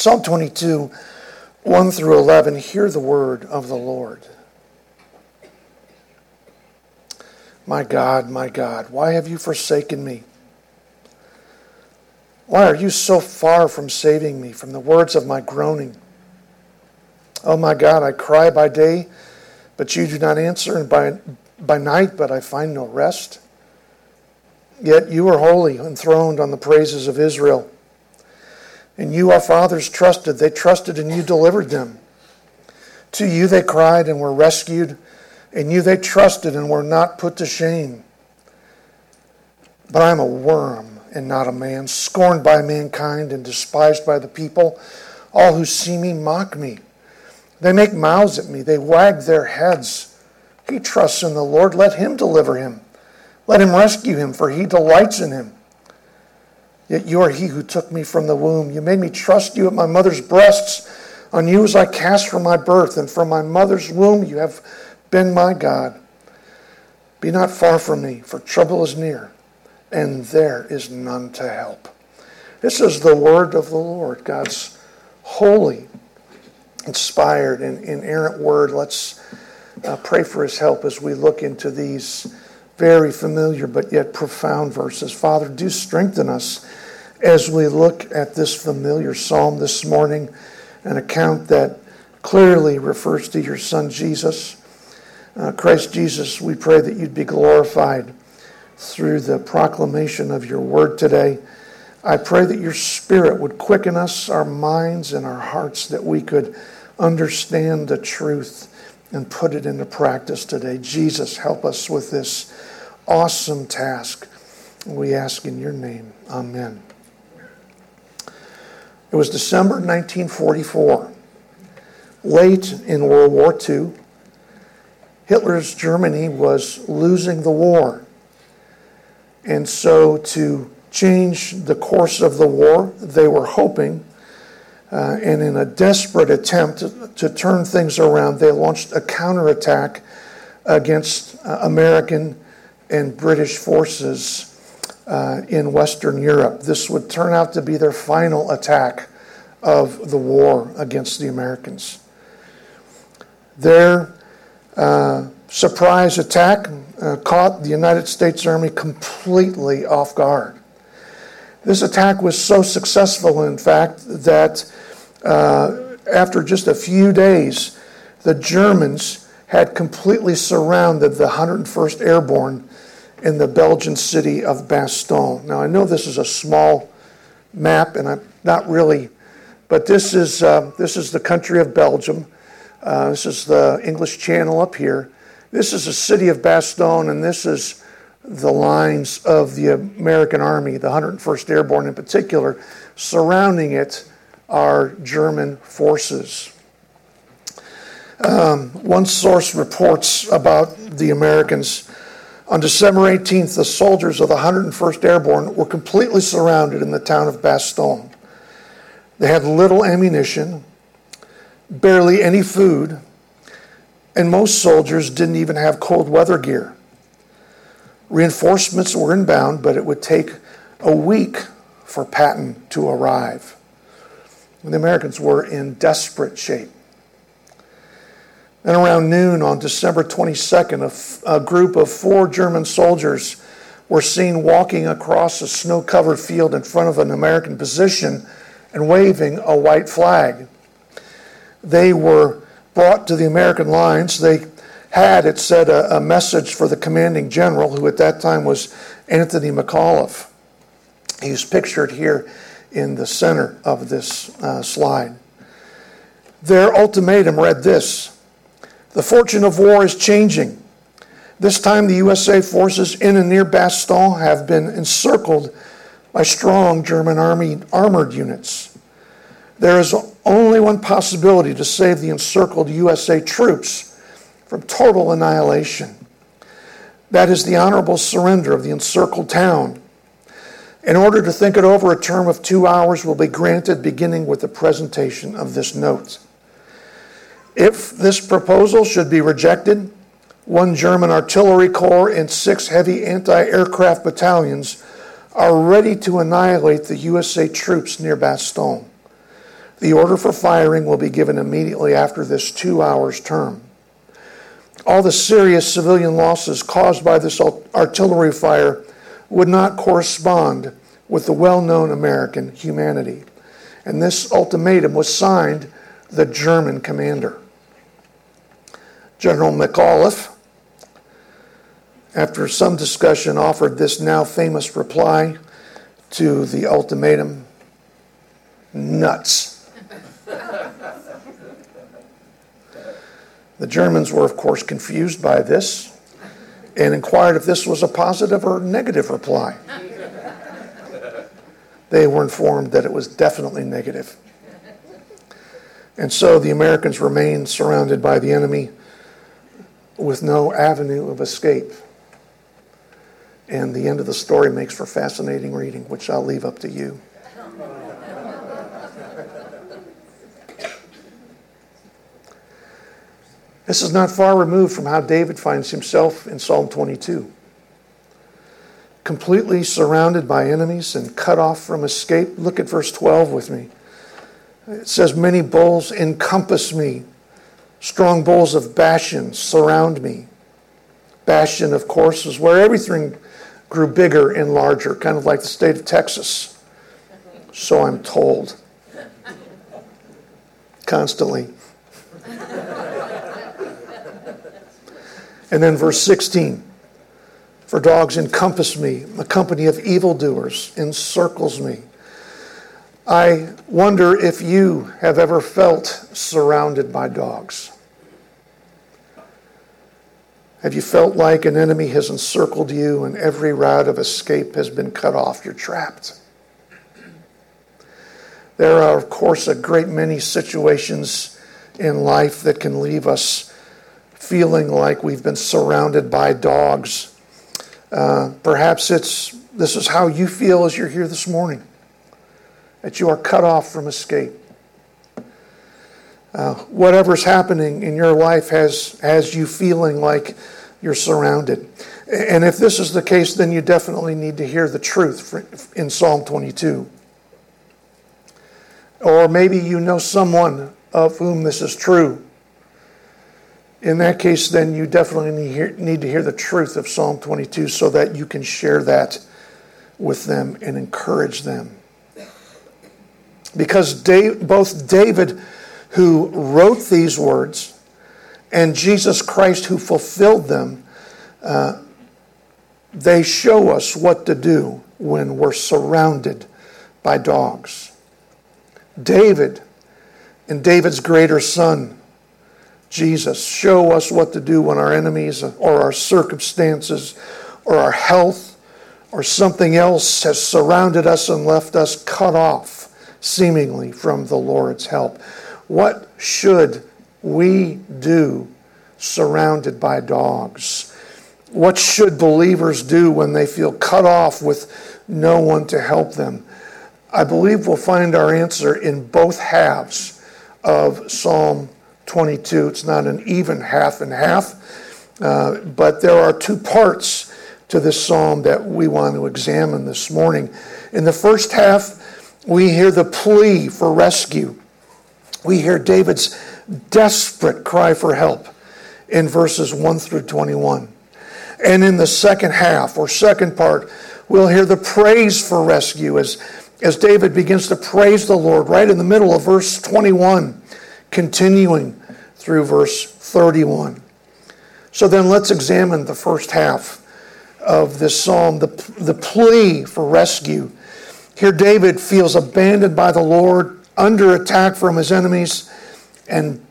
Psalm 22, 1 through 11. Hear the word of the Lord. My God, my God, why have you forsaken me? Why are you so far from saving me from the words of my groaning? Oh my God, I cry by day, but you do not answer, and by, by night, but I find no rest. Yet you are holy, enthroned on the praises of Israel. And you, our fathers, trusted. They trusted, and you delivered them. To you they cried and were rescued. In you they trusted and were not put to shame. But I am a worm and not a man, scorned by mankind and despised by the people. All who see me mock me. They make mouths at me, they wag their heads. He trusts in the Lord, let him deliver him. Let him rescue him, for he delights in him. Yet you are he who took me from the womb. You made me trust you at my mother's breasts. On you was I cast from my birth, and from my mother's womb you have been my God. Be not far from me, for trouble is near, and there is none to help. This is the word of the Lord, God's holy, inspired, and inerrant word. Let's uh, pray for his help as we look into these very familiar but yet profound verses. Father, do strengthen us as we look at this familiar psalm this morning, an account that clearly refers to your Son Jesus. Uh, Christ Jesus, we pray that you'd be glorified through the proclamation of your word today. I pray that your Spirit would quicken us, our minds, and our hearts, that we could understand the truth and put it into practice today. Jesus, help us with this awesome task. We ask in your name. Amen. It was December 1944, late in World War II. Hitler's Germany was losing the war. And so, to change the course of the war, they were hoping, uh, and in a desperate attempt to, to, turn things around, they launched a counterattack against uh, American and British forces uh, in Western Europe. This would turn out to be their final attack of the war against the Americans. Their uh, surprise attack uh, caught the United States Army completely off guard. This attack was so successful, in fact, that uh, after just a few days, the Germans had completely surrounded the 101st Airborne in the Belgian city of Bastogne. Now, I know this is a small map, and I'm not really, but this is, uh, this is the country of Belgium. Uh, this is the English Channel up here. This is the city of Bastogne, and this is the lines of the American Army, the 101st Airborne in particular. Surrounding it are German forces. Um, one source reports about the Americans. On December 18th, the soldiers of the 101st Airborne were completely surrounded in the town of Bastogne. They had little ammunition, barely any food, and most soldiers didn't even have cold weather gear. Reinforcements were inbound, but it would take a week for Patton to arrive. And the Americans were in desperate shape. And around noon on December 22nd, a, a group of four German soldiers were seen walking across a snow covered field in front of an American position and waving a white flag they were brought to the American lines. They had, it said, a, a message for the commanding general, who at that time was Anthony McAuliffe. He's pictured here in the center of this uh, slide. Their ultimatum read this The fortune of war is changing. This time, the USA forces in and near Bastogne have been encircled by strong German army armored units. There is only one possibility to save the encircled USA troops from total annihilation. That is the honorable surrender of the encircled town. In order to think it over, a term of two hours will be granted beginning with the presentation of this note. If this proposal should be rejected, one German artillery corps and six heavy anti aircraft battalions are ready to annihilate the USA troops near Bastogne. The order for firing will be given immediately after this two hours term. All the serious civilian losses caused by this artillery fire would not correspond with the well known American humanity. And this ultimatum was signed the German commander. General McAuliffe, after some discussion, offered this now famous reply to the ultimatum nuts. the Germans were, of course, confused by this and inquired if this was a positive or negative reply. They were informed that it was definitely negative. And so the Americans remained surrounded by the enemy with no avenue of escape. And the end of the story makes for fascinating reading, which I'll leave up to you. This is not far removed from how David finds himself in Psalm 22. Completely surrounded by enemies and cut off from escape. Look at verse 12 with me. It says, Many bulls encompass me, strong bulls of Bashan surround me. Bashan, of course, is where everything grew bigger and larger, kind of like the state of Texas. So I'm told. Constantly. And then verse 16 For dogs encompass me, a company of evildoers encircles me. I wonder if you have ever felt surrounded by dogs. Have you felt like an enemy has encircled you and every route of escape has been cut off? You're trapped. There are, of course, a great many situations in life that can leave us feeling like we've been surrounded by dogs. Uh, perhaps it's this is how you feel as you're here this morning, that you are cut off from escape. Uh, whatever's happening in your life has has you feeling like you're surrounded. And if this is the case, then you definitely need to hear the truth in Psalm 22. Or maybe you know someone of whom this is true in that case, then you definitely need to hear the truth of Psalm 22 so that you can share that with them and encourage them. Because both David, who wrote these words, and Jesus Christ, who fulfilled them, uh, they show us what to do when we're surrounded by dogs. David and David's greater son, Jesus. Show us what to do when our enemies or our circumstances or our health or something else has surrounded us and left us cut off, seemingly, from the Lord's help. What should we do surrounded by dogs? What should believers do when they feel cut off with no one to help them? I believe we'll find our answer in both halves of Psalm 22. It's not an even half and half, uh, but there are two parts to this psalm that we want to examine this morning. In the first half, we hear the plea for rescue. We hear David's desperate cry for help in verses 1 through 21. And in the second half, or second part, we'll hear the praise for rescue as, as David begins to praise the Lord right in the middle of verse 21, continuing through verse 31. So then let's examine the first half of this psalm, the, the plea for rescue. Here, David feels abandoned by the Lord, under attack from his enemies, and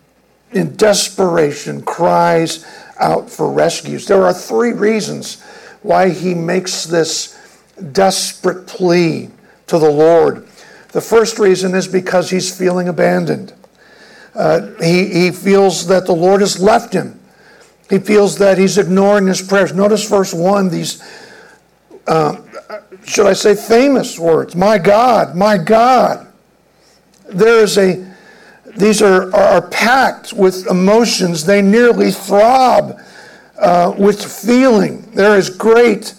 in desperation cries out for rescues. There are three reasons why he makes this desperate plea to the Lord. The first reason is because he's feeling abandoned. Uh, he, he feels that the Lord has left him. He feels that he's ignoring his prayers. Notice verse 1, these, uh, should I say, famous words My God, my God. There is a, these are, are packed with emotions. They nearly throb uh, with feeling. There is great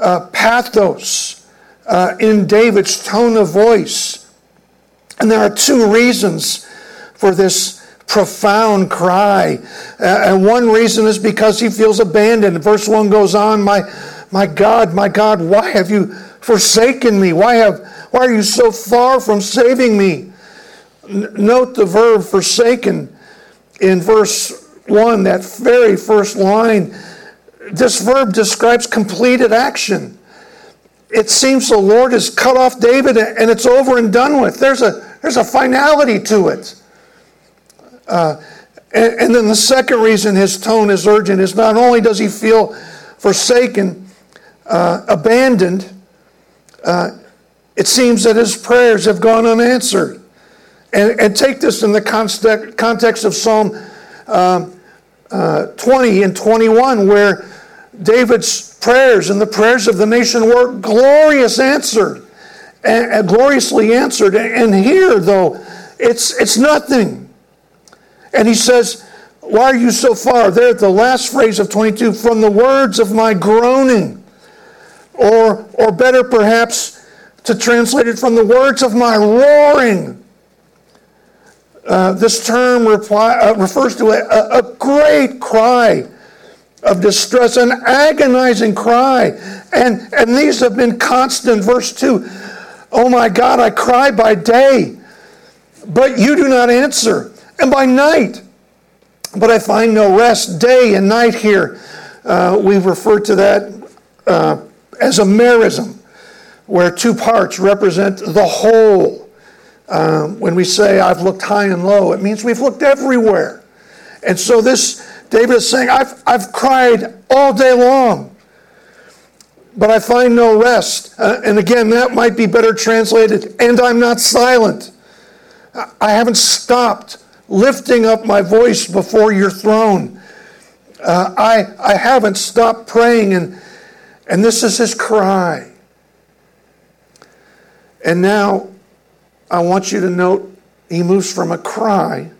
uh, pathos uh, in David's tone of voice And there are two reasons for this profound cry. And one reason is because he feels abandoned. Verse 1 goes on, My, my God, my God, why have you forsaken me? Why, have, why are you so far from saving me? N- note the verb forsaken in verse 1, that very first line. This verb describes completed action. It seems the Lord has cut off David and it's over and done with. There's a, there's a finality to it. Uh, and, and, then the second reason his tone is urgent is not only does he feel forsaken, uh, abandoned, uh, it seems that his prayers have gone unanswered. And, and take this in the context, context of Psalm um, uh, 20 and 21, where David's prayers and the prayers of the nation were glorious answered, and, and gloriously answered. And here, though, it's, it's nothing. And he says, Why are you so far? There at the last phrase of 22, from the words of my groaning. Or, or better, perhaps, to translate it from the words of my roaring. Uh, this term reply, uh, refers to a, a great cry of distress, an agonizing cry. And, and these have been constant. Verse 2 Oh my God, I cry by day, but you do not answer and by night. But I find no rest day and night here. Uh, we refer to that uh, as a merism, where two parts represent the whole. Um, when we say, I've looked high and low, it means we've looked everywhere. And so this, David is saying, I've, I've cried all day long, but I find no rest. Uh, and again, that might be better translated, and I'm not silent. I haven't stopped lifting up my voice before your throne. Uh, I, I haven't stopped praying, and, and this is his cry. And now I want you to note he moves from a cry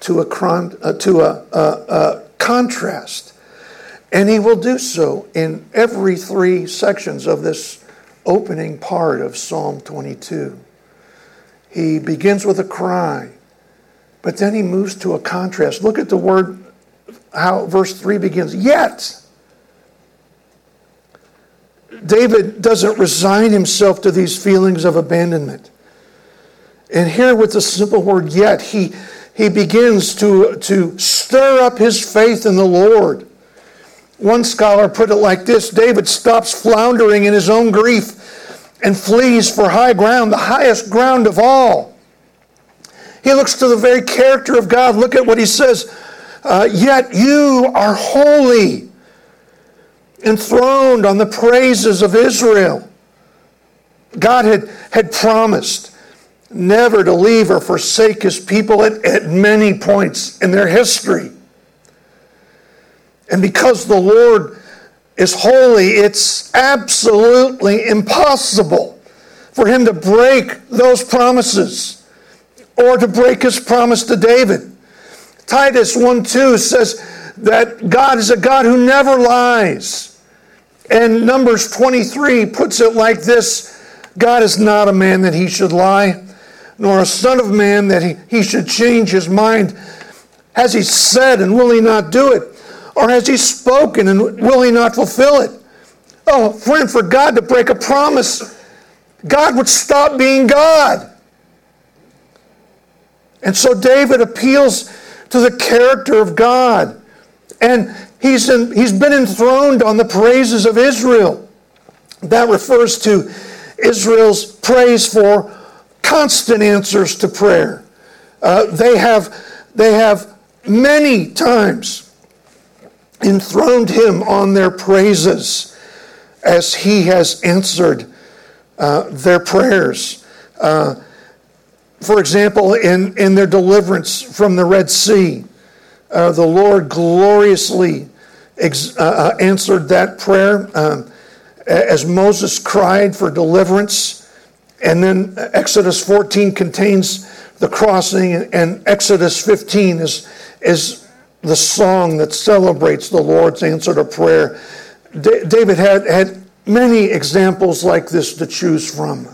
to a, cron, uh, to a, a, a contrast. And he will do so in every three sections of this opening part of Psalm 22. He begins with a cry. But then he moves to a contrast. Look at the word, how verse 3 begins. Yet. David doesn't resign himself to these feelings of abandonment. And here, with the simple word yet, he, he begins to, to stir up his faith in the Lord. One scholar put it like this David stops floundering in his own grief and flees for high ground, the highest ground of all. He looks to the very character of God. Look at what he says. Uh, Yet you are holy, enthroned on the praises of Israel. God had, had promised never to leave or forsake his people at, at many points in their history. And because the Lord is holy, it's absolutely impossible for him to break those promises or to break his promise to David. Titus 1 2 says that God is a God who never lies. And Numbers 23 puts it like this God is not a man that he should lie, nor a son of man that he, he should change his mind. Has he said and will he not do it? Or has he spoken and will he not fulfill it? Oh, friend, for God to break a promise, God would stop being God. And so David appeals to the character of God. And he's, in, he's been enthroned on the praises of Israel. That refers to Israel's praise for constant answers to prayer. Uh, they, have, they have many times enthroned him on their praises as he has answered uh, their prayers. Uh, for example, in, in their deliverance from the Red Sea, uh, the Lord gloriously ex- uh, uh answered that prayer um, as Moses cried for deliverance. And then Exodus 14 contains the crossing, and Exodus 15 is, is the song that celebrates the Lord's answer to prayer. David had, had many examples like this to choose from.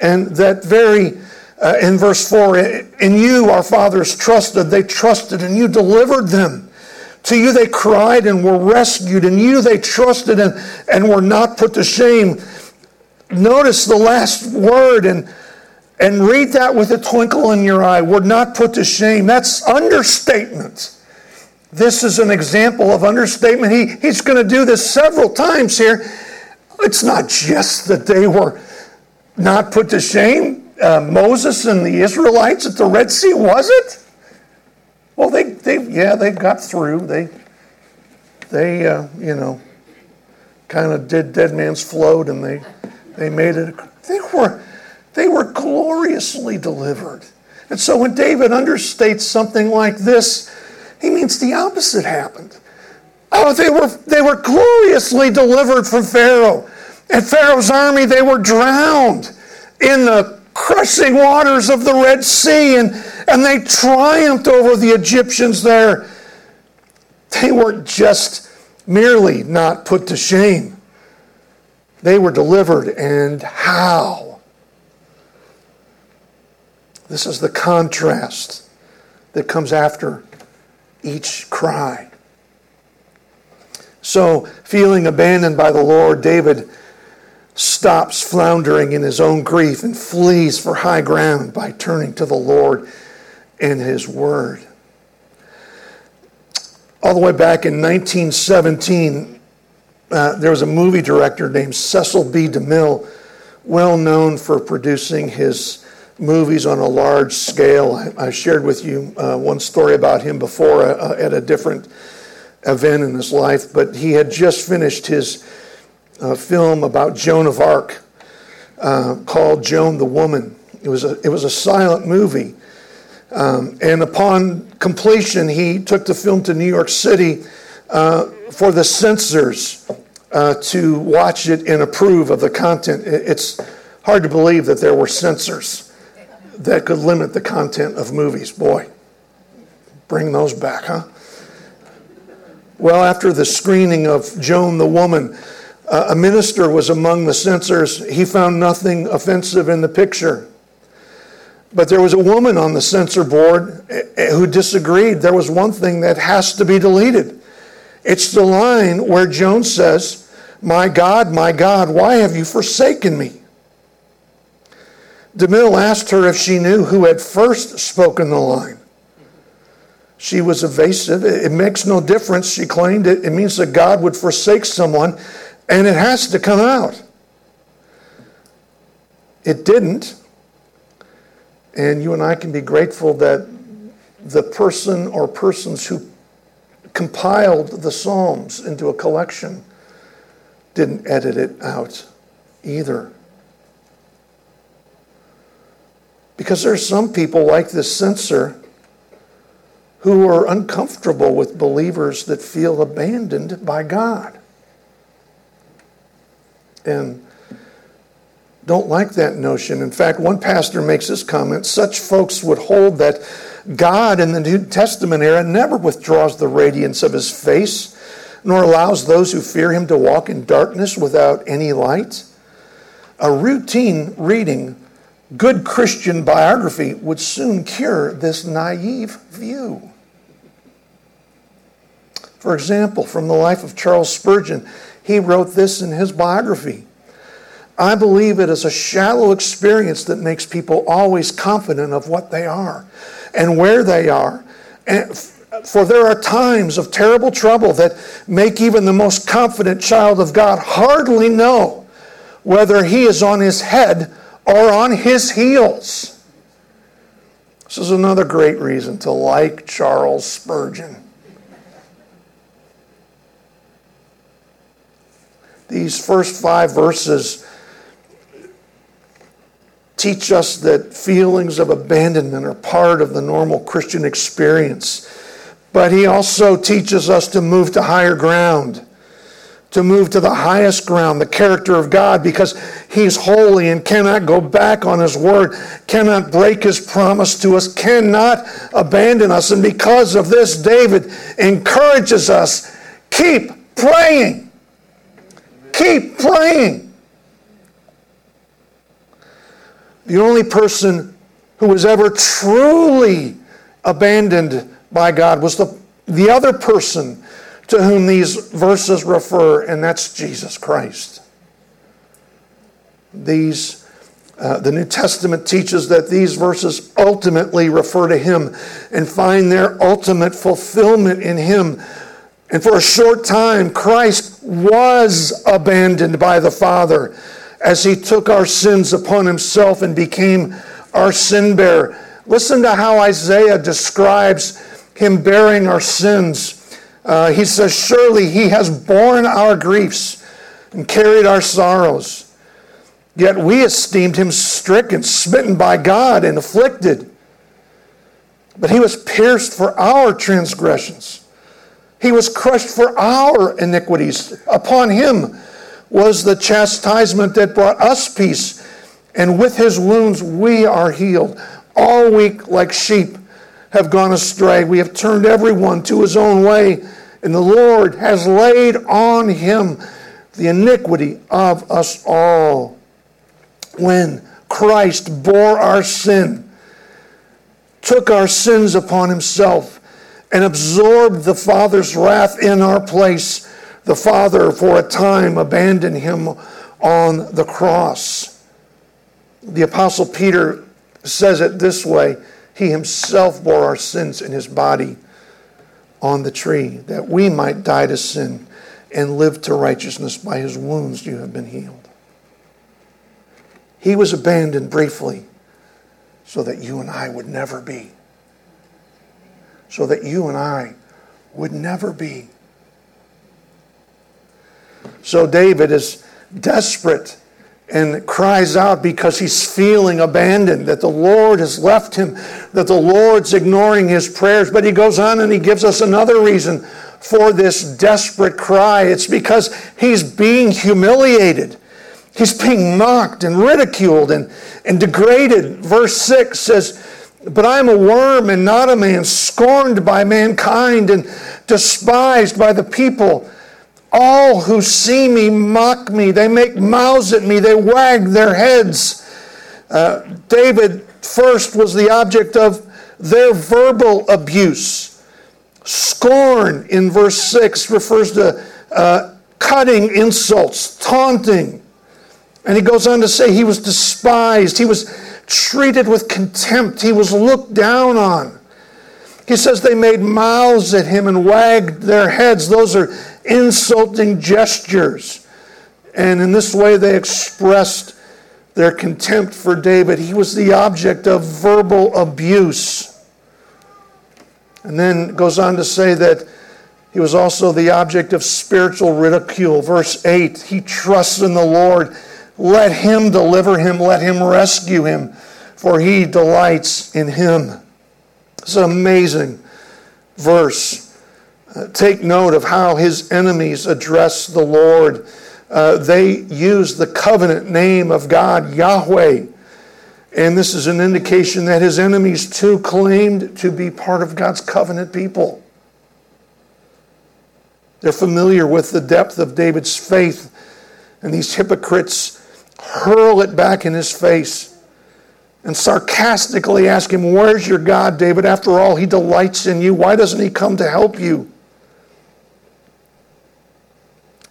And that very, uh, in verse 4, in you our fathers trusted, they trusted, and you delivered them. To you they cried and were rescued, and you they trusted and, and were not put to shame. Notice the last word and, and read that with a twinkle in your eye. Were not put to shame. That's understatement. This is an example of understatement. He, he's going to do this several times here. It's not just that they were not put to shame. Uh, Moses and the Israelites at the Red Sea, was it? Well, they, they yeah, they got through. They, they uh, you know, kind of did dead man's float and they, they made it. They were, they were gloriously delivered. And so when David understates something like this, he means the opposite happened. Oh, they were, they were gloriously delivered from Pharaoh. And Pharaoh's army, they were drowned in the crushing waters of the Red Sea, and, and they triumphed over the Egyptians there. They weren't just merely not put to shame, they were delivered. And how? This is the contrast that comes after each cry. So, feeling abandoned by the Lord, David stops floundering in his own grief and flees for high ground by turning to the Lord and his word. All the way back in 1917, uh, there was a movie director named Cecil B. DeMille, well known for producing his movies on a large scale. I, I shared with you uh, one story about him before uh, at a different event in his life, but he had just finished his uh, film about Joan of Arc uh, called Joan the Woman. It was a, it was a silent movie. Um, and upon completion, he took the film to New York City uh, for the censors uh, to watch it and approve of the content. It's hard to believe that there were censors that could limit the content of movies. Boy, bring those back, huh? Well, after the screening of Joan the Woman, a minister was among the censors. He found nothing offensive in the picture. But there was a woman on the censor board eh, eh, who disagreed. There was one thing that has to be deleted. It's the line where Joan says, My God, my God, why have you forsaken me? DeMille asked her if she knew who had first spoken the line. She was evasive. It makes no difference, she claimed. It, it means that God would forsake someone, and it has to come out. It didn't. And you and I can be grateful that the person or persons who compiled the Psalms into a collection didn't edit it out either. Because there are some people like this censor who are uncomfortable with believers that feel abandoned by God. And don't like that notion. In fact, one pastor makes this comment such folks would hold that God in the New Testament era never withdraws the radiance of his face, nor allows those who fear him to walk in darkness without any light. A routine reading good Christian biography would soon cure this naive view. For example, from the life of Charles Spurgeon, he wrote this in his biography I believe it is a shallow experience that makes people always confident of what they are and where they are. And for there are times of terrible trouble that make even the most confident child of God hardly know whether he is on his head or on his heels. This is another great reason to like Charles Spurgeon. These first five verses teach us that feelings of abandonment are part of the normal Christian experience. But he also teaches us to move to higher ground to move to the highest ground, the character of God, because He's holy and cannot go back on His word, cannot break His promise to us, cannot abandon us. And because of this, David encourages us keep praying. Keep praying. The only person who was ever truly abandoned by God was the, the other person to whom these verses refer, and that's Jesus Christ. These, uh, the New Testament teaches that these verses ultimately refer to Him and find their ultimate fulfillment in Him. And for a short time, Christ was abandoned by the Father as He took our sins upon Himself and became our sin bearer. Listen to how Isaiah describes Him bearing our sins. Uh, he says, Surely he has borne our griefs and carried our sorrows. Yet we esteemed him stricken, smitten by God, and afflicted. But he was pierced for our transgressions, he was crushed for our iniquities. Upon him was the chastisement that brought us peace, and with his wounds we are healed. All weak like sheep have gone astray. We have turned everyone to his own way, and the Lord has laid on him the iniquity of us all. When Christ bore our sin, took our sins upon himself, and absorbed the Father's wrath in our place, the Father for a time abandoned him on the cross. The Apostle Peter says it this way he himself bore our sins in his body on the tree, that we might die to sin and live to righteousness. By his wounds you have been healed. He was abandoned briefly so that you and I would never be. So that you and I would never be. So David is desperate and cries out because he's feeling abandoned, that the Lord has left him, that the Lord's ignoring his prayers. But he goes on and he gives us another reason for this desperate cry. It's because he's being humiliated. He's being mocked and ridiculed and, and degraded. Verse 6 says, But I am a worm and not a man, scorned by mankind and despised by the people. All who see me mock me. They make mouths at me. They wag their heads. Uh, David first was the object of their verbal abuse. Scorn in verse 6 refers to uh, cutting insults, taunting. And he goes on to say he was despised, he was treated with contempt, he was looked down on. He says they made mouths at him and wagged their heads. Those are insulting gestures. And in this way, they expressed their contempt for David. He was the object of verbal abuse. And then goes on to say that he was also the object of spiritual ridicule. Verse 8 He trusts in the Lord. Let him deliver him, let him rescue him, for he delights in him. It's an amazing verse. Uh, take note of how his enemies address the Lord. Uh, they use the covenant name of God, Yahweh. And this is an indication that his enemies too claimed to be part of God's covenant people. They're familiar with the depth of David's faith, and these hypocrites hurl it back in his face and sarcastically ask him, Where's your God, David? After all, he delights in you. Why doesn't he come to help you?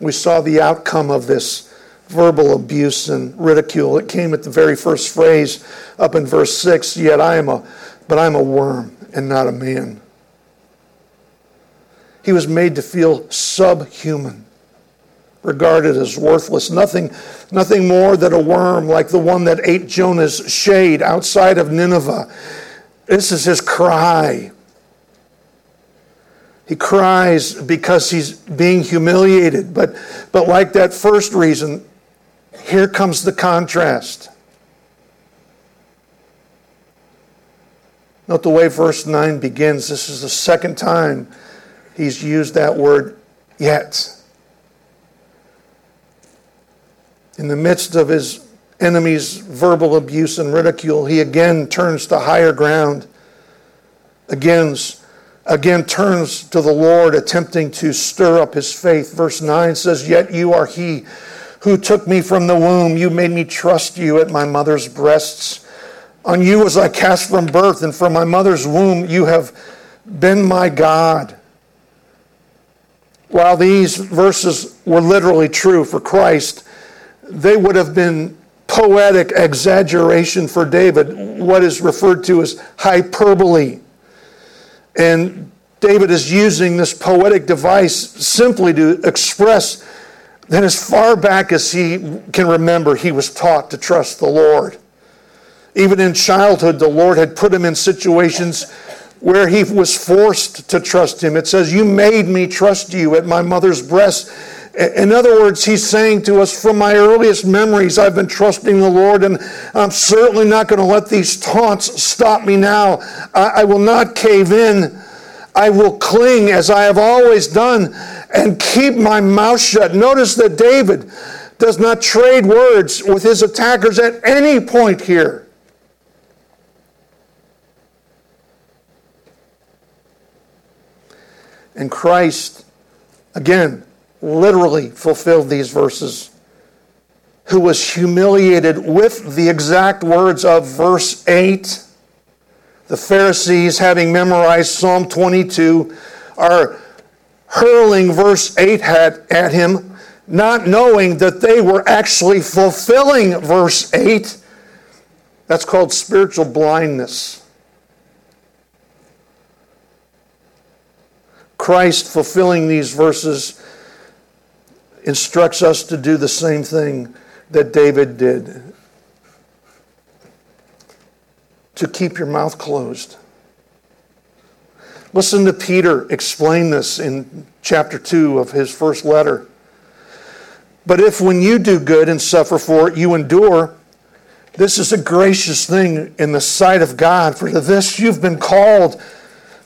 we saw the outcome of this verbal abuse and ridicule. It came at the very first phrase up in verse 6, yet I am a but I'm a worm and not a man. He was made to feel subhuman, regarded as worthless, nothing, nothing more than a worm like the one that ate Jonah's shade outside of Nineveh. This is his cry he cries because he's being humiliated. But, but like that first reason, here comes the contrast. Note the way verse 9 begins. This is the second time he's used that word yet. In the midst of his enemy's verbal abuse and ridicule, he again turns to higher ground, again again turns to the Lord, attempting to stir up his faith. Verse 9 says, Yet you are he who took me from the womb. You made me trust you at my mother's breasts. On you was I cast from birth, and from my mother's womb you have been my God. While these verses were literally true for Christ, they would have been poetic exaggeration for David, what is referred to as hyperbole. And David is using this poetic device simply to express that as far back as he can remember, he was taught to trust the Lord. Even in childhood, the Lord had put him in situations where he was forced to trust him. It says, You made me trust you at my mother's breast. In other words, he's saying to us, From my earliest memories, I've been trusting the Lord, and I'm certainly not going to let these taunts stop me now. I, will not cave in. I will cling as I have always done and keep my mouth shut. Notice that David does not trade words with his attackers at any point here. And Christ, again, literally fulfilled these verses, who was humiliated with the exact words of verse 8. The Pharisees, having memorized Psalm 22, are hurling verse 8 at, at him, not knowing that they were actually fulfilling verse 8. That's called spiritual blindness. Christ fulfilling these verses instructs us to do the same thing that David did to keep your mouth closed. Listen to Peter explain this in chapter 2 of his first letter. But if when you do good and suffer for it, you endure, this is a gracious thing in the sight of God. For to this you've been called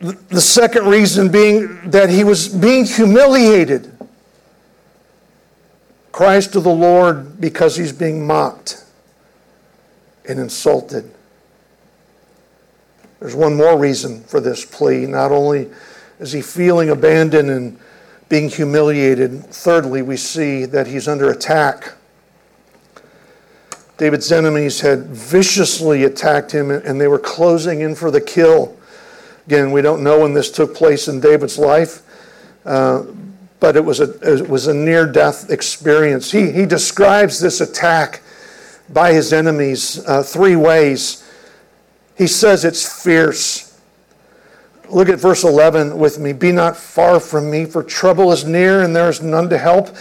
the second reason being that he was being humiliated. Cries to the Lord because he's being mocked and insulted. There's one more reason for this plea. Not only is he feeling abandoned and being humiliated, thirdly, we see that he's under attack. David's enemies had viciously attacked him and they were closing in for the kill. Again, we don't know when this took place in David's life, uh, but it was a, it was a near death experience. He, he describes this attack by his enemies uh, three ways. He says it's fierce. Look at verse 11 with me. Be not far from me, for trouble is near and there is none to help.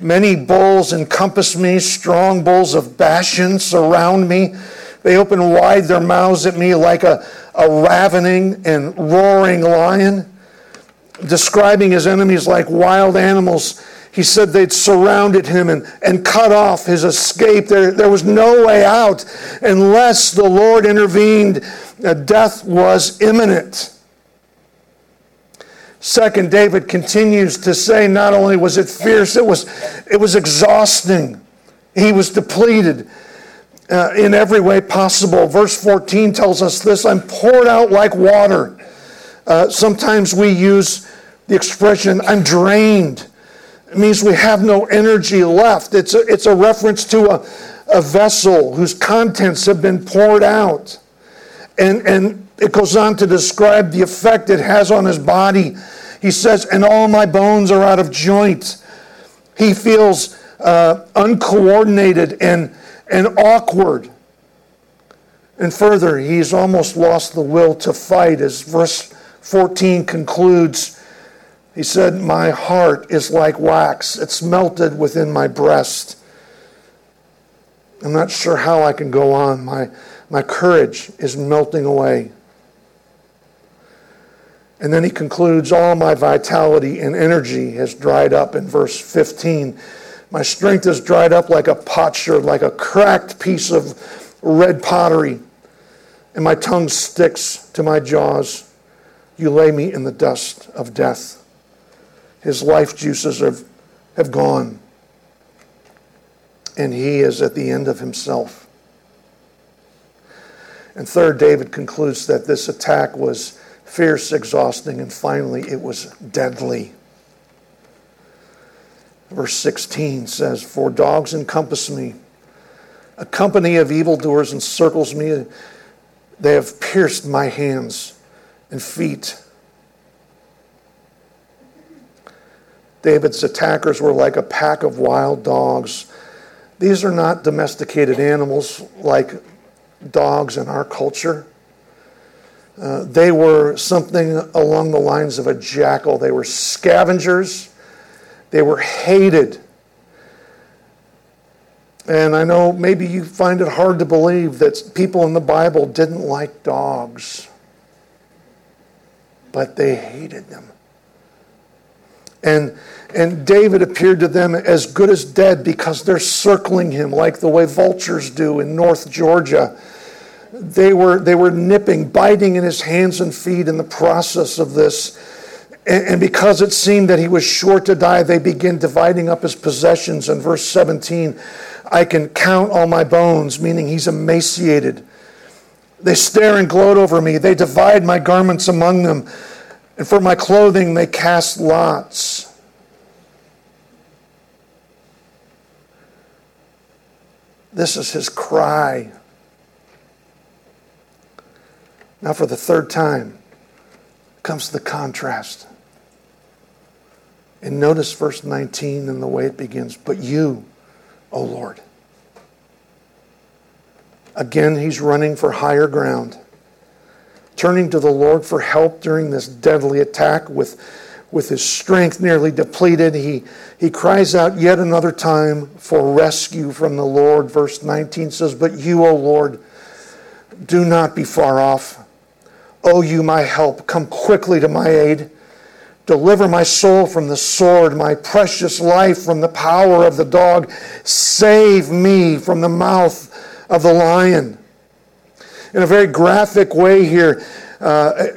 Many bulls encompass me, strong bulls of Bashan surround me. They open wide their mouths at me like a, a ravening and roaring lion, describing his enemies like wild animals. He said they'd surrounded him and, and cut off his escape. There, there was no way out unless the Lord intervened. Uh, death was imminent. Second, David continues to say not only was it fierce, it was, it was exhausting. He was depleted uh, in every way possible. Verse 14 tells us this I'm poured out like water. Uh, sometimes we use the expression, I'm drained. It means we have no energy left. It's a, it's a reference to a, a vessel whose contents have been poured out. And, and it goes on to describe the effect it has on his body. He says, And all my bones are out of joint. He feels uh, uncoordinated and and awkward. And further, he's almost lost the will to fight, as verse 14 concludes. He said, My heart is like wax, it's melted within my breast. I'm not sure how I can go on. My, my courage is melting away. And then he concludes, All my vitality and energy has dried up in verse 15. My strength is dried up like a potsherd, like a cracked piece of red pottery, and my tongue sticks to my jaws. You lay me in the dust of death. His life juices have, have gone, and he is at the end of himself. And third, David concludes that this attack was fierce, exhausting, and finally it was deadly. Verse 16 says, For dogs encompass me, a company of evildoers encircles me. They have pierced my hands and feet. David's attackers were like a pack of wild dogs. These are not domesticated animals like dogs in our culture. Uh, they were something along the lines of a jackal. They were scavengers. They were hated. And I know maybe you find it hard to believe that people in the Bible didn't like dogs, but they hated them. And, and David appeared to them as good as dead because they're circling him like the way vultures do in North Georgia. They were, they were nipping, biting in his hands and feet in the process of this. And, because it seemed that he was sure to die, they begin dividing up his possessions. In verse 17, I can count all my bones, meaning he's emaciated. They stare and gloat over me. They divide my garments among them. And for my clothing, they cast lots. This is his cry. Now, for the third time, comes the contrast. And notice verse 19 and the way it begins. But you, O Lord. Again, he's running for higher ground turning to the Lord for help during this deadly attack with, with his strength nearly depleted. He, he cries out yet another time for rescue from the Lord. Verse 19 says, But you, O Lord, do not be far off. O you, my help, come quickly to my aid. Deliver my soul from the sword, my precious life from the power of the dog. Save me from the mouth of the lion in a very graphic way here, uh,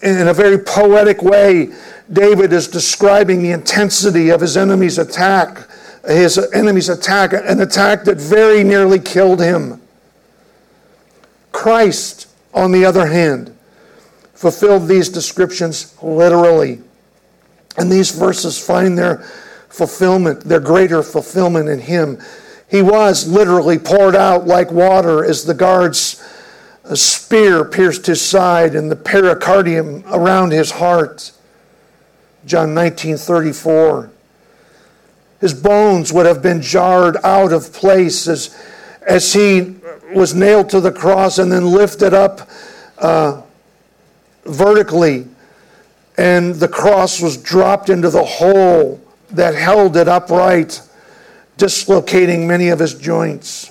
in a very poetic way, David is describing the intensity of his enemy's attack, his enemy's attack, an attack that very nearly killed him. Christ, on the other hand, fulfilled these descriptions literally. And these verses find their fulfillment, their greater fulfillment in him. He was literally poured out like water as the guards a spear pierced his side and the pericardium around his heart. John 19:34. His bones would have been jarred out of place as, as he was nailed to the cross and then lifted up uh, vertically, and the cross was dropped into the hole that held it upright, dislocating many of his joints.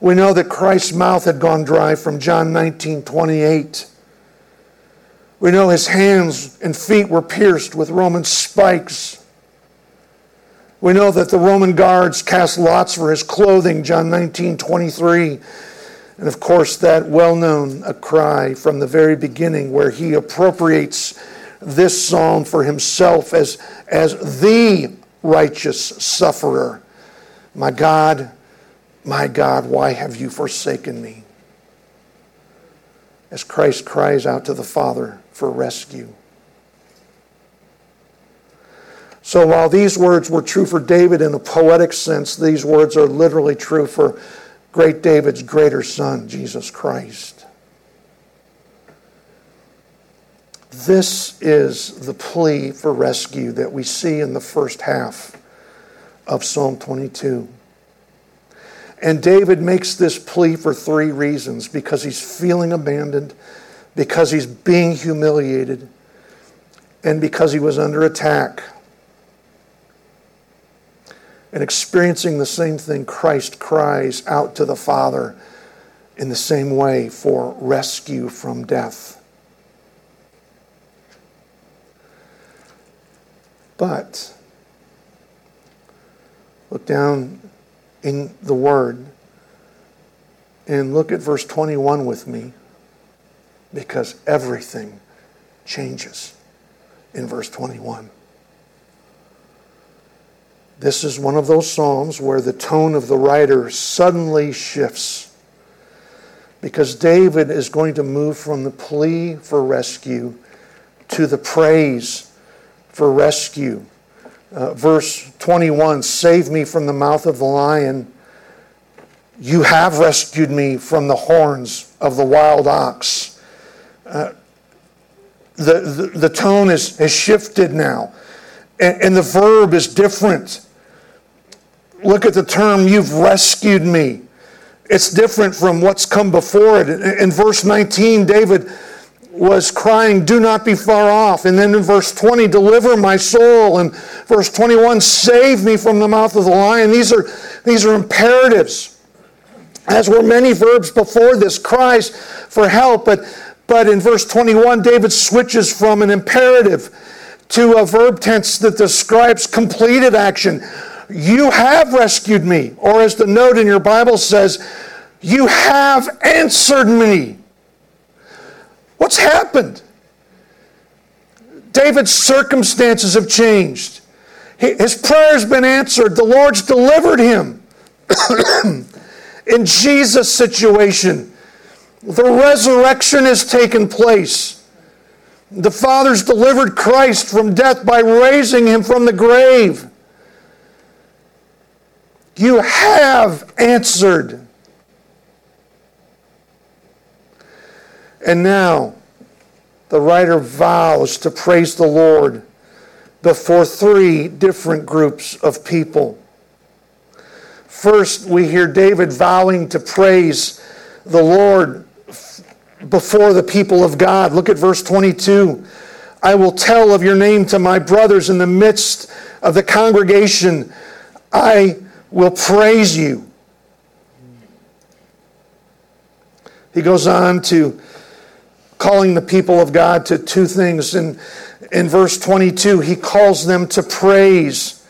We know that Christ's mouth had gone dry from John 19 28. We know his hands and feet were pierced with Roman spikes. We know that the Roman guards cast lots for his clothing, John 19 23. And of course, that well known cry from the very beginning where he appropriates this psalm for himself as, as the righteous sufferer. My God, my God, why have you forsaken me? As Christ cries out to the Father for rescue. So while these words were true for David in a poetic sense, these words are literally true for great David's greater son, Jesus Christ. This is the plea for rescue that we see in the first half of Psalm 22. And David makes this plea for three reasons because he's feeling abandoned, because he's being humiliated, and because he was under attack. And experiencing the same thing, Christ cries out to the Father in the same way for rescue from death. But Look down in the Word and look at verse 21 with me because everything changes in verse 21. This is one of those Psalms where the tone of the writer suddenly shifts because David is going to move from the plea for rescue to the praise for rescue. Uh, verse 21 Save me from the mouth of the lion. You have rescued me from the horns of the wild ox. Uh, the, the, the, tone is, has shifted now, and, and the verb is different look at the term, you've rescued me. It's different from what's come before it. In verse 19, David was crying, Do not be far off. And then in verse 20, deliver my soul. And verse 21, save me from the mouth of the lion. These are, these are imperatives. As were many verbs before this, cries for help. But, but in verse 21, David switches from an imperative to a verb tense that describes completed action. You have rescued me. Or as the note in your Bible says, You have answered me. What's happened? David's circumstances have changed. His prayer's been answered. The Lord's delivered him. in Jesus' situation, the resurrection has taken place. The Father's delivered Christ from death by raising him from the grave. You have answered. And now, the writer vows to praise the Lord before three different groups of people. First, we hear David vowing to praise the Lord before the people of God. Look at verse 22. I will tell of your name to my brothers in the midst of the congregation. I will praise you. He goes on to calling the people of God to two things. In, in verse 22, he calls them to praise.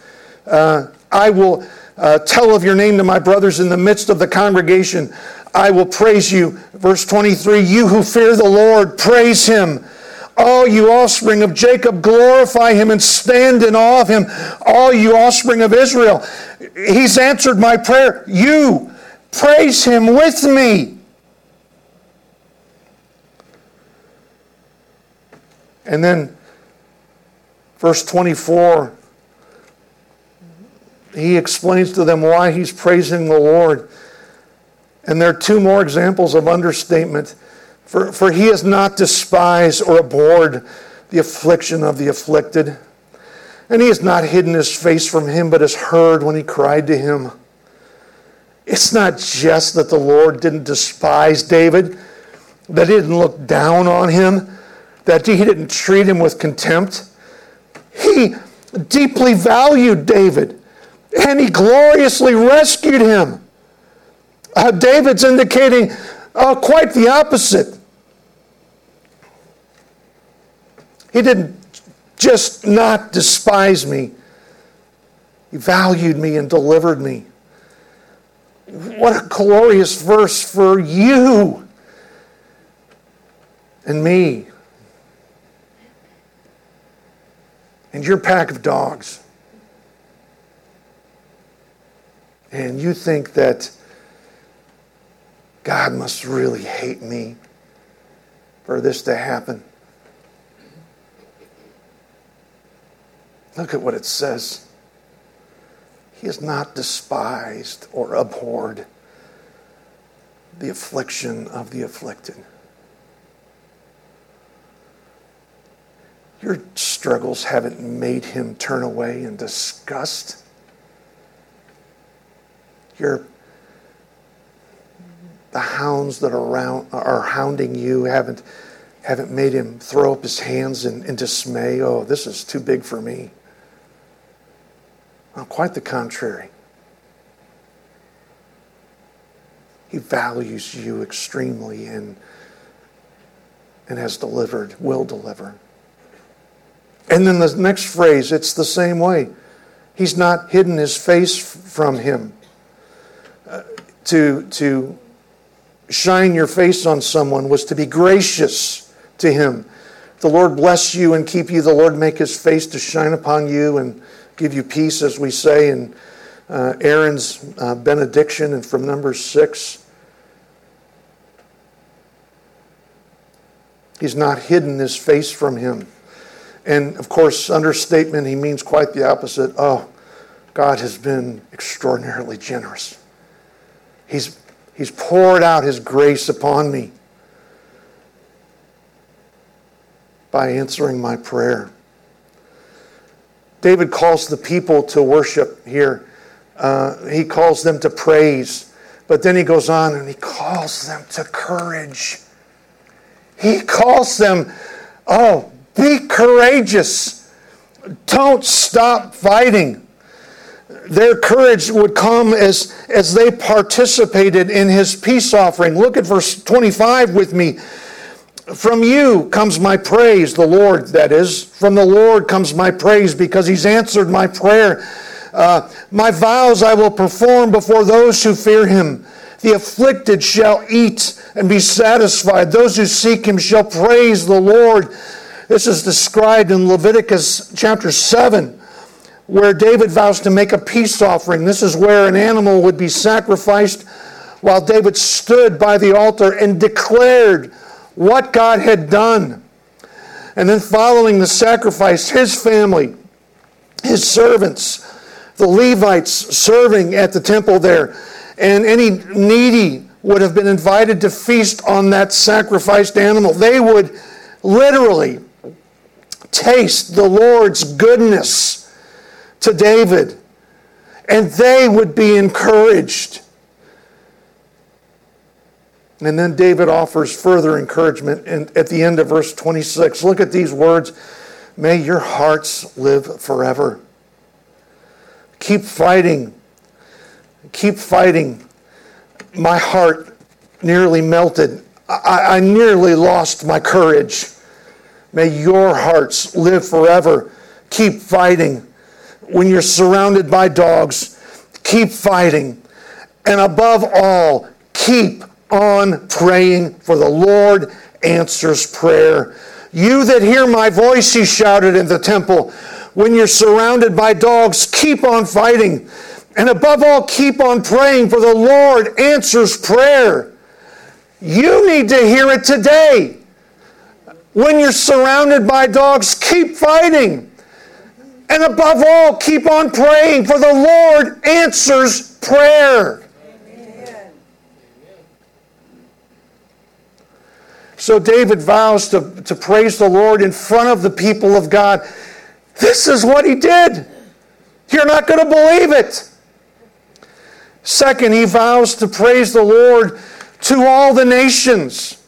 Uh, I will uh, tell of your name to my brothers in the midst of the congregation. I will praise you. Verse 23 You who fear the Lord, praise him. All you offspring of Jacob, glorify him and stand in awe of him. All you offspring of Israel, he's answered my prayer. You praise him with me. And then, verse 24, he explains to them why he's praising the Lord. And there are two more examples of understatement. For, for he has not despised or abhorred the affliction of the afflicted. And he has not hidden his face from him, but has heard when he cried to him. It's not just that the Lord didn't despise David, that he didn't look down on him, that he didn't treat him with contempt. He deeply valued David, and he gloriously rescued him. Uh, David's indicating uh, quite the opposite. He didn't just not despise me, He valued me and delivered me. What a glorious verse for you and me and your pack of dogs. And you think that God must really hate me for this to happen. Look at what it says. He has not despised or abhorred the affliction of the afflicted. Your struggles haven't made him turn away in disgust. Your the hounds that are around are hounding you haven't haven't made him throw up his hands in, in dismay. Oh, this is too big for me. Well, quite the contrary. He values you extremely and, and has delivered, will deliver. And then the next phrase, it's the same way. He's not hidden his face from him. Uh, to, to shine your face on someone was to be gracious to him. The Lord bless you and keep you. The Lord make his face to shine upon you and give you peace, as we say in uh, Aaron's uh, benediction and from Numbers 6. He's not hidden his face from him. And of course, understatement, he means quite the opposite. Oh, God has been extraordinarily generous. He's, he's poured out his grace upon me by answering my prayer. David calls the people to worship here. Uh, he calls them to praise. But then he goes on and he calls them to courage. He calls them, oh, be courageous. Don't stop fighting. Their courage would come as, as they participated in his peace offering. Look at verse 25 with me. From you comes my praise, the Lord, that is. From the Lord comes my praise because he's answered my prayer. Uh, my vows I will perform before those who fear him. The afflicted shall eat and be satisfied. Those who seek him shall praise the Lord. This is described in Leviticus chapter 7, where David vows to make a peace offering. This is where an animal would be sacrificed while David stood by the altar and declared what God had done. And then, following the sacrifice, his family, his servants, the Levites serving at the temple there, and any needy would have been invited to feast on that sacrificed animal. They would literally taste the Lord's goodness to David, and they would be encouraged. And then David offers further encouragement at the end of verse 26. Look at these words May your hearts live forever. Keep fighting. Keep fighting my heart nearly melted. I, I nearly lost my courage. May your hearts live forever. Keep fighting. When you're surrounded by dogs, keep fighting. And above all, keep on praying, for the Lord answers prayer. You that hear my voice, he shouted in the temple. When you're surrounded by dogs, keep on fighting. And above all, keep on praying, for the Lord answers prayer. You need to hear it today. When you're surrounded by dogs, keep fighting. And above all, keep on praying, for the Lord answers prayer. Amen. So David vows to, to praise the Lord in front of the people of God. This is what he did. You're not going to believe it. Second, he vows to praise the Lord to all the nations,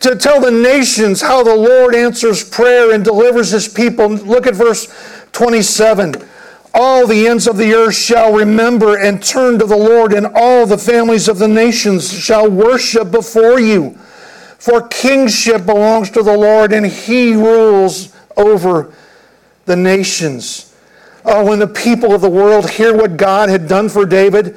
to tell the nations how the Lord answers prayer and delivers his people. Look at verse 27. All the ends of the earth shall remember and turn to the Lord, and all the families of the nations shall worship before you. For kingship belongs to the Lord, and he rules over the nations. Oh, when the people of the world hear what God had done for David,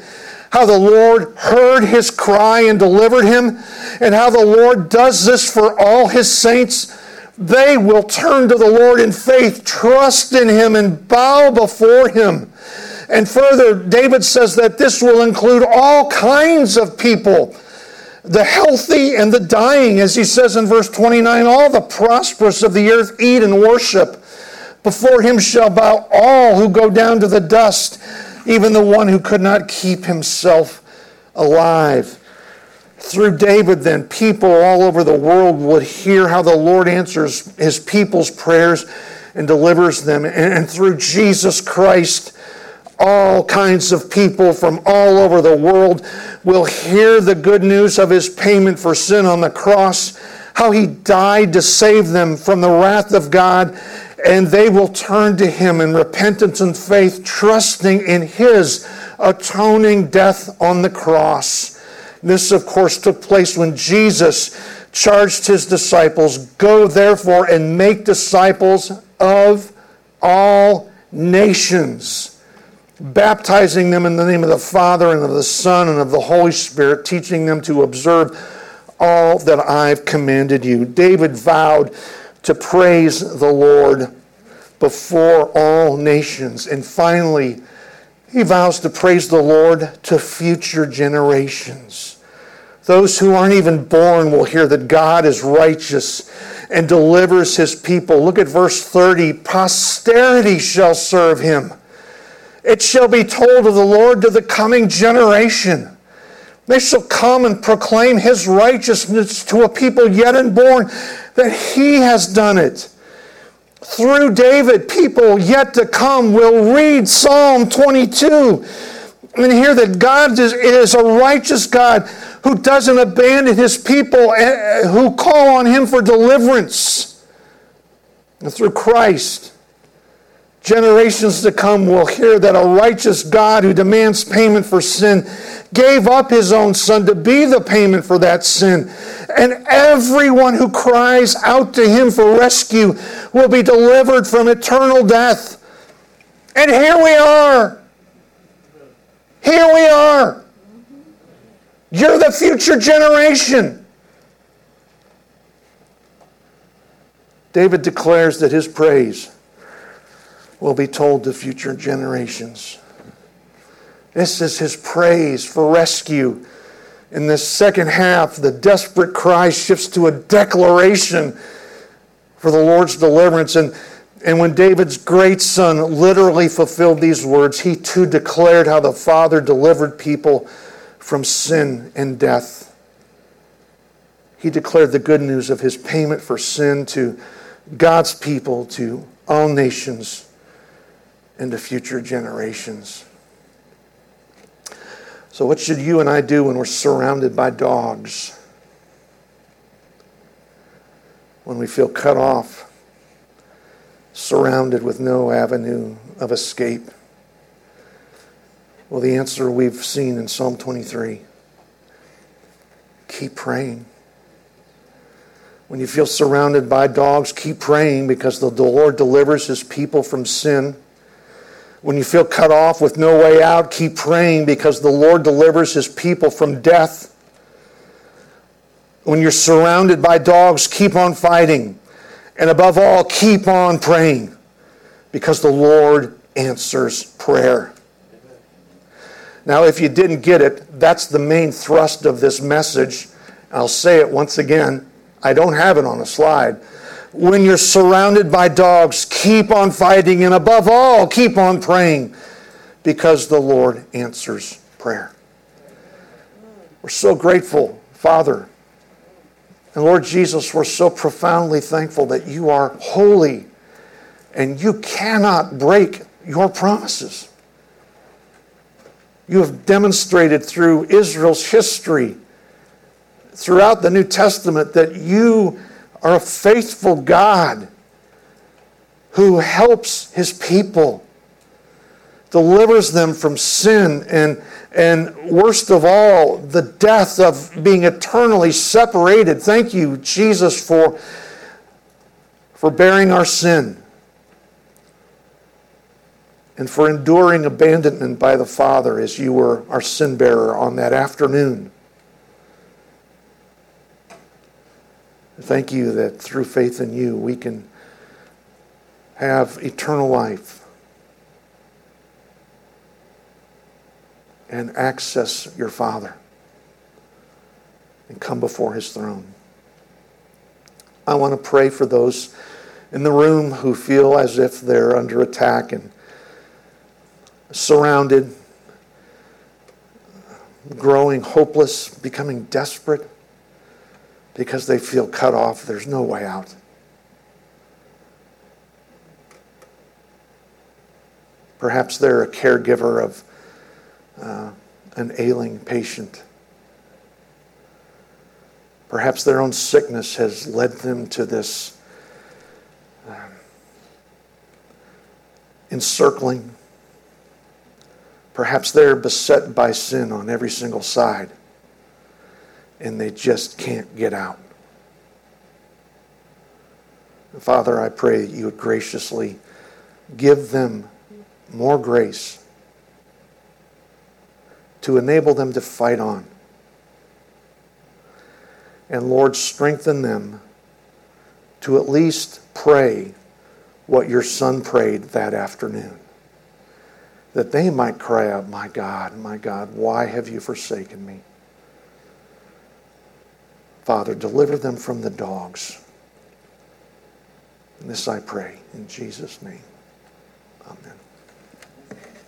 how the Lord heard his cry and delivered him, and how the Lord does this for all his saints, they will turn to the Lord in faith, trust in him, and bow before him. And further, David says that this will include all kinds of people the healthy and the dying, as he says in verse 29 all the prosperous of the earth eat and worship. Before him shall bow all who go down to the dust, even the one who could not keep himself alive. Through David, then, people all over the world would hear how the Lord answers his people's prayers and delivers them. And through Jesus Christ, all kinds of people from all over the world will hear the good news of his payment for sin on the cross, how he died to save them from the wrath of God, and they will turn to him in repentance and faith, trusting in his atoning death on the cross. This, of course, took place when Jesus charged his disciples Go therefore and make disciples of all nations. Baptizing them in the name of the Father and of the Son and of the Holy Spirit, teaching them to observe all that I've commanded you. David vowed to praise the Lord before all nations. And finally, he vows to praise the Lord to future generations. Those who aren't even born will hear that God is righteous and delivers his people. Look at verse 30 posterity shall serve him. It shall be told of the Lord to the coming generation. They shall come and proclaim his righteousness to a people yet unborn, that he has done it. Through David, people yet to come will read Psalm 22 and hear that God is, a righteous God who doesn't abandon his people eh, who call on him for deliverance. And through Christ, generations to come will hear that a righteous God who demands payment for sin gave up his own son to be the payment for that sin. And everyone who cries out to him for rescue will be delivered from eternal death. And here we are. Here we are. You're the future generation. David declares that his praise will be told to future generations. This is his praise for rescue. In the second half, the desperate cry shifts to a declaration for the Lord's deliverance. And, and when David's great son literally fulfilled these words, he too declared how the Father delivered people from sin and death. He declared the good news of his payment for sin to God's people, to all nations, and to future generations. So, what should you and I do when we're surrounded by dogs? When we feel cut off, surrounded with no avenue of escape? Well, the answer we've seen in Psalm 23 keep praying. When you feel surrounded by dogs, keep praying because the Lord delivers his people from sin. When you feel cut off with no way out, keep praying because the Lord delivers his people from death. When you're surrounded by dogs, keep on fighting. And above all, keep on praying because the Lord answers prayer. Now, if you didn't get it, that's the main thrust of this message. I'll say it once again. I don't have it on a slide when you're surrounded by dogs, keep on fighting, and above all, keep on praying because the Lord answers prayer. We're so grateful, Father. And Lord Jesus, we're so profoundly thankful that you are holy and you cannot break your promises. You have demonstrated through Israel's history, throughout the New Testament, that you are a faithful God who helps his people, delivers them from sin, and, and worst of all, the death of being eternally separated. Thank you, Jesus, for, for bearing our sin and for enduring abandonment by the Father as you were our sin bearer on that afternoon. Thank you that through faith in you, we can have eternal life and access your Father and come before his throne. I want to pray for those in the room who feel as if they're under attack and surrounded, growing hopeless, becoming desperate because they feel cut off. There's no way out. Perhaps they're a caregiver of uh, an ailing patient. Perhaps their own sickness has led them to this uh, encircling. Perhaps they're beset by sin on every single side and they just can't get out. Father, I pray that you would graciously give them more grace to enable them to fight on. And Lord, strengthen them to at least pray what your son prayed that afternoon. That they might cry out, My God, my God, why have you forsaken me? Father, deliver them from the dogs. And this I pray in Jesus' name. Amen.